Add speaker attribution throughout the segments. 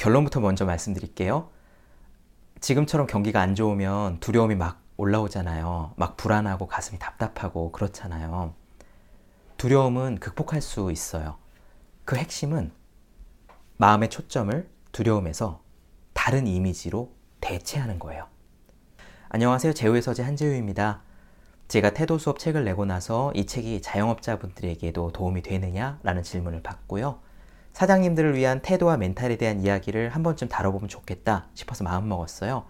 Speaker 1: 결론부터 먼저 말씀드릴게요. 지금처럼 경기가 안 좋으면 두려움이 막 올라오잖아요. 막 불안하고 가슴이 답답하고 그렇잖아요. 두려움은 극복할 수 있어요. 그 핵심은 마음의 초점을 두려움에서 다른 이미지로 대체하는 거예요. 안녕하세요. 제우의 서재 한재우입니다. 제가 태도 수업 책을 내고 나서 이 책이 자영업자분들에게도 도움이 되느냐라는 질문을 받고요. 사장님들을 위한 태도와 멘탈에 대한 이야기를 한 번쯤 다뤄보면 좋겠다 싶어서 마음먹었어요.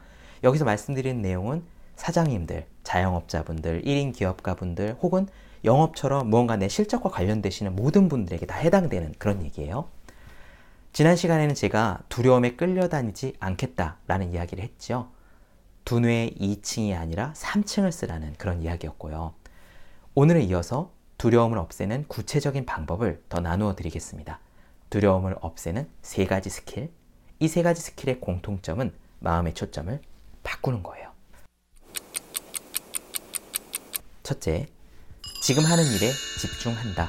Speaker 1: 여기서 말씀드리는 내용은 사장님들, 자영업자분들, 1인 기업가분들 혹은 영업처럼 무언가 내 실적과 관련되시는 모든 분들에게 다 해당되는 그런 얘기예요. 지난 시간에는 제가 두려움에 끌려다니지 않겠다라는 이야기를 했죠. 두뇌의 2층이 아니라 3층을 쓰라는 그런 이야기였고요. 오늘에 이어서 두려움을 없애는 구체적인 방법을 더 나누어 드리겠습니다. 두려움을 없애는 세 가지 스킬. 이 세 가지 스킬의 공통점은 마음의 초점을 바꾸는 거예요. 첫째, 지금 하는 일에 집중한다.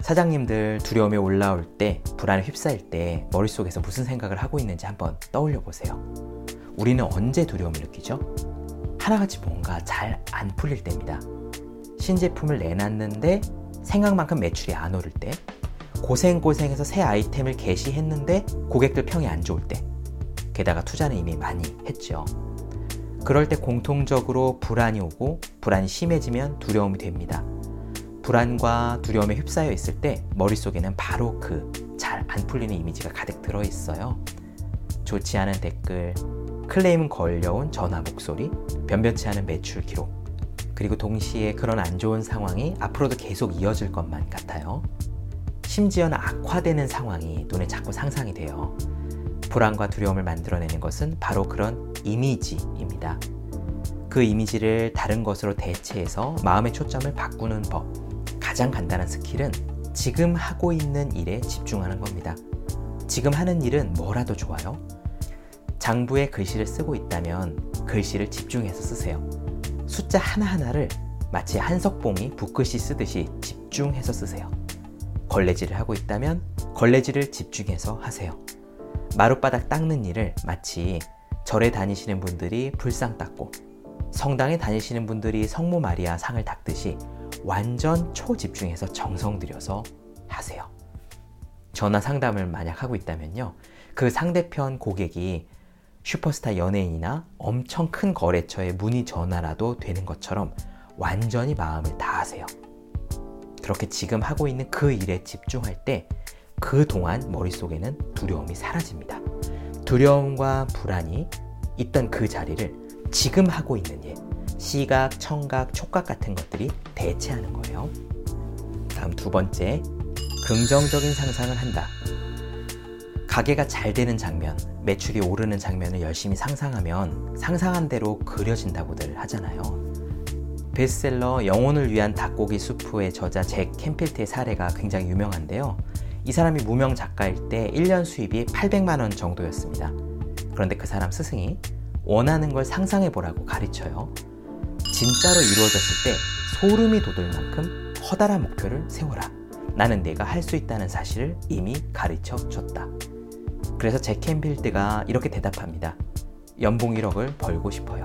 Speaker 1: 사장님들 두려움이 올라올 때, 불안에 휩싸일 때 머릿속에서 무슨 생각을 하고 있는지 한번 떠올려 보세요. 우리는 언제 두려움을 느끼죠? 하나같이 뭔가 잘 안 풀릴 때입니다. 신제품을 내놨는데 생각만큼 매출이 안 오를 때, 고생고생해서 새 아이템을 게시했는데 고객들 평이 안 좋을 때, 게다가 투자는 이미 많이 했죠. 그럴 때 공통적으로 불안이 오고 불안이 심해지면 두려움이 됩니다. 불안과 두려움에 휩싸여 있을 때 머릿속에는 바로 그 잘 안 풀리는 이미지가 가득 들어 있어요. 좋지 않은 댓글, 클레임 걸려온 전화 목소리, 변변치 않은 매출 기록, 그리고 동시에 그런 안 좋은 상황이 앞으로도 계속 이어질 것만 같아요. 심지어는 악화되는 상황이 눈에 자꾸 상상이 돼요. 불안과 두려움을 만들어내는 것은 바로 그런 이미지입니다. 그 이미지를 다른 것으로 대체해서 마음의 초점을 바꾸는 법. 가장 간단한 스킬은 지금 하고 있는 일에 집중하는 겁니다. 지금 하는 일은 뭐라도 좋아요. 장부에 글씨를 쓰고 있다면 글씨를 집중해서 쓰세요. 숫자 하나하나를 마치 한석봉이 붓글씨 쓰듯이 집중해서 쓰세요. 걸레질을 하고 있다면 걸레질을 집중해서 하세요. 마룻바닥 닦는 일을 마치 절에 다니시는 분들이 불상 닦고 성당에 다니시는 분들이 성모 마리아 상을 닦듯이 완전 초집중해서 정성 들여서 하세요. 전화 상담을 만약 하고 있다면요. 그 상대편 고객이 슈퍼스타 연예인이나 엄청 큰 거래처의 문의 전화라도 되는 것처럼 완전히 마음을 다하세요. 그렇게 지금 하고 있는 그 일에 집중할 때 그동안 머릿속에는 두려움이 사라집니다. 두려움과 불안이 있던 그 자리를 지금 하고 있는 일, 시각, 청각, 촉각 같은 것들이 대체하는 거예요. 다음 두 번째, 긍정적인 상상을 한다. 가게가 잘 되는 장면, 매출이 오르는 장면을 열심히 상상하면 상상한 대로 그려진다고들 하잖아요. 베스트셀러 영혼을 위한 닭고기 수프의 저자 잭 캠필트의 사례가 굉장히 유명한데요. 이 사람이 무명 작가일 때 1년 수입이 800만 원 정도였습니다. 그런데 그 사람 스승이 원하는 걸 상상해 보라고 가르쳐요. 진짜로 이루어졌을 때 소름이 돋을 만큼 커다란 목표를 세워라. 나는 내가 할 수 있다는 사실을 이미 가르쳐 줬다. 그래서 제캠필드가 이렇게 대답합니다. 연봉 1억을 벌고 싶어요.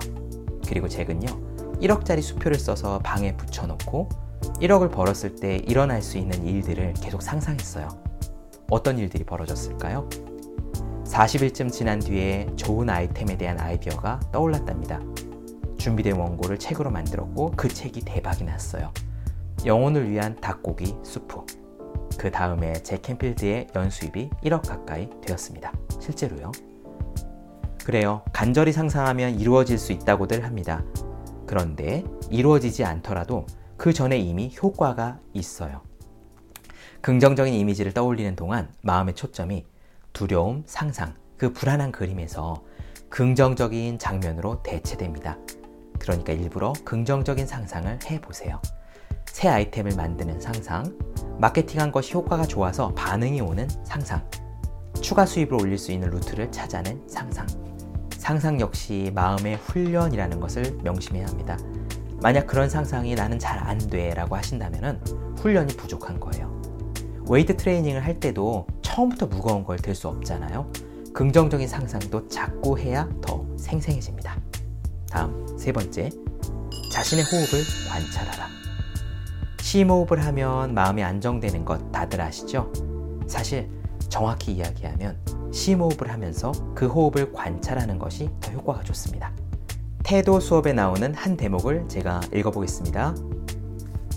Speaker 1: 그리고 잭은요, 1억짜리 수표를 써서 방에 붙여놓고 1억을 벌었을 때 일어날 수 있는 일들을 계속 상상했어요. 어떤 일들이 벌어졌을까요? 40일쯤 지난 뒤에 좋은 아이템에 대한 아이디어가 떠올랐답니다. 준비된 원고를 책으로 만들었고 그 책이 대박이 났어요. 영혼을 위한 닭고기 수프. 그 다음에 제 캠필드의 연수입이 1억 가까이 되었습니다. 실제로요. 그래요. 간절히 상상하면 이루어질 수 있다고들 합니다. 그런데 이루어지지 않더라도 그 전에 이미 효과가 있어요. 긍정적인 이미지를 떠올리는 동안 마음의 초점이 두려움, 상상, 그 불안한 그림에서 긍정적인 장면으로 대체됩니다. 그러니까 일부러 긍정적인 상상을 해보세요. 새 아이템을 만드는 상상, 마케팅한 것이 효과가 좋아서 반응이 오는 상상, 추가 수입을 올릴 수 있는 루트를 찾아낸 상상. 상상 역시 마음의 훈련이라는 것을 명심해야 합니다. 만약 그런 상상이 나는 잘 안 돼 라고 하신다면 훈련이 부족한 거예요. 웨이트 트레이닝을 할 때도 처음부터 무거운 걸 들 수 없잖아요. 긍정적인 상상도 자꾸 해야 더 생생해집니다. 다음 세 번째, 자신의 호흡을 관찰하라. 심호흡을 하면 마음이 안정되는 것 다들 아시죠? 사실 정확히 이야기하면 심호흡을 하면서 그 호흡을 관찰하는 것이 더 효과가 좋습니다. 태도 수업에 나오는 한 대목을 제가 읽어보겠습니다.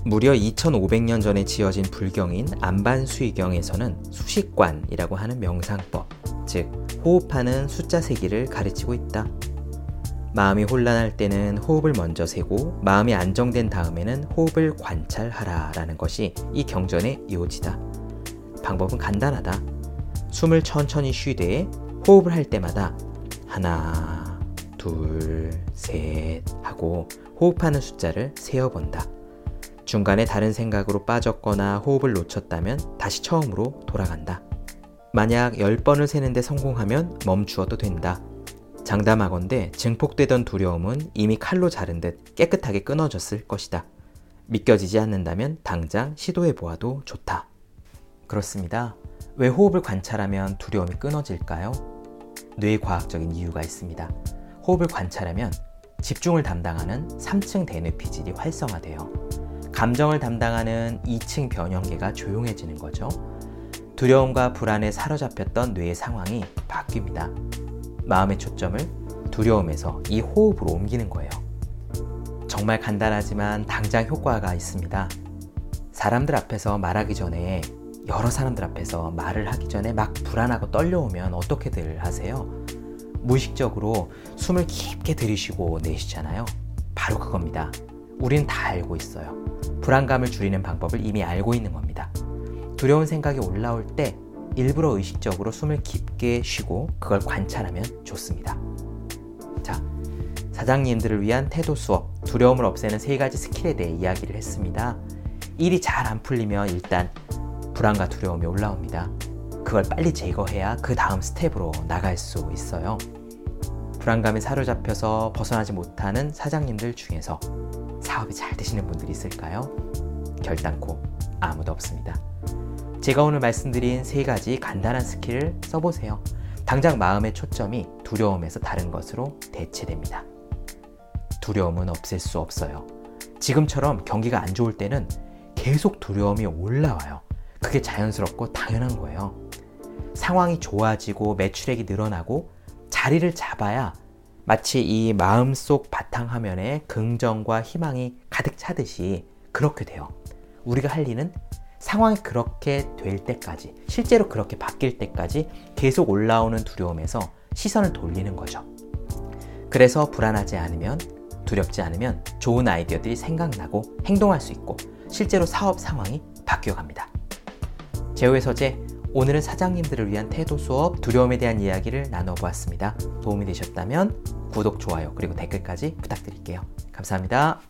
Speaker 1: 무려 2500년 전에 지어진 불경인 안반수의경에서는 수식관이라고 하는 명상법, 즉 호흡하는 숫자 세기를 가르치고 있다. 마음이 혼란할 때는 호흡을 먼저 세고 마음이 안정된 다음에는 호흡을 관찰하라 라는 것이 이 경전의 요지다. 방법은 간단하다. 숨을 천천히 쉬되 호흡을 할 때마다 하나, 둘, 셋 하고 호흡하는 숫자를 세어본다. 중간에 다른 생각으로 빠졌거나 호흡을 놓쳤다면 다시 처음으로 돌아간다. 만약 10번을 세는데 성공하면 멈추어도 된다. 장담하건대 증폭되던 두려움은 이미 칼로 자른 듯 깨끗하게 끊어졌을 것이다. 믿겨지지 않는다면 당장 시도해 보아도 좋다. 그렇습니다. 왜 호흡을 관찰하면 두려움이 끊어질까요? 뇌과학적인 이유가 있습니다. 호흡을 관찰하면 집중을 담당하는 3층 대뇌피질이 활성화돼요. 감정을 담당하는 2층 변형계가 조용해지는 거죠. 두려움과 불안에 사로잡혔던 뇌의 상황이 바뀝니다. 마음의 초점을 두려움에서 이 호흡으로 옮기는 거예요. 정말 간단하지만 당장 효과가 있습니다. 사람들 앞에서 말하기 전에 여러 사람들 앞에서 말을 하기 전에 막 불안하고 떨려오면 어떻게들 하세요? 무의식적으로 숨을 깊게 들이쉬고 내쉬잖아요. 바로 그겁니다. 우린 다 알고 있어요. 불안감을 줄이는 방법을 이미 알고 있는 겁니다. 두려운 생각이 올라올 때 일부러 의식적으로 숨을 깊게 쉬고 그걸 관찰하면 좋습니다. 자, 사장님들을 위한 태도 수업, 두려움을 없애는 세 가지 스킬에 대해 이야기를 했습니다. 일이 잘 안 풀리면 일단 불안과 두려움이 올라옵니다. 그걸 빨리 제거해야 그 다음 스텝으로 나갈 수 있어요. 불안감에 사로잡혀서 벗어나지 못하는 사장님들 중에서 사업이 잘 되시는 분들이 있을까요? 결단코 아무도 없습니다. 제가 오늘 말씀드린 세 가지 간단한 스킬을 써보세요. 당장 마음의 초점이 두려움에서 다른 것으로 대체됩니다. 두려움은 없앨 수 없어요. 지금처럼 경기가 안 좋을 때는 계속 두려움이 올라와요. 그게 자연스럽고 당연한 거예요. 상황이 좋아지고 매출액이 늘어나고 자리를 잡아야 마치 이 마음속 바탕화면에 긍정과 희망이 가득 차듯이 그렇게 돼요. 우리가 할 일은 상황이 그렇게 될 때까지, 실제로 그렇게 바뀔 때까지 계속 올라오는 두려움에서 시선을 돌리는 거죠. 그래서 불안하지 않으면, 두렵지 않으면 좋은 아이디어들이 생각나고 행동할 수 있고, 실제로 사업 상황이 바뀌어 갑니다. 제호의 서재, 오늘은 사장님들을 위한 태도 수업, 두려움에 대한 이야기를 나눠보았습니다. 도움이 되셨다면 구독, 좋아요, 그리고 댓글까지 부탁드릴게요. 감사합니다.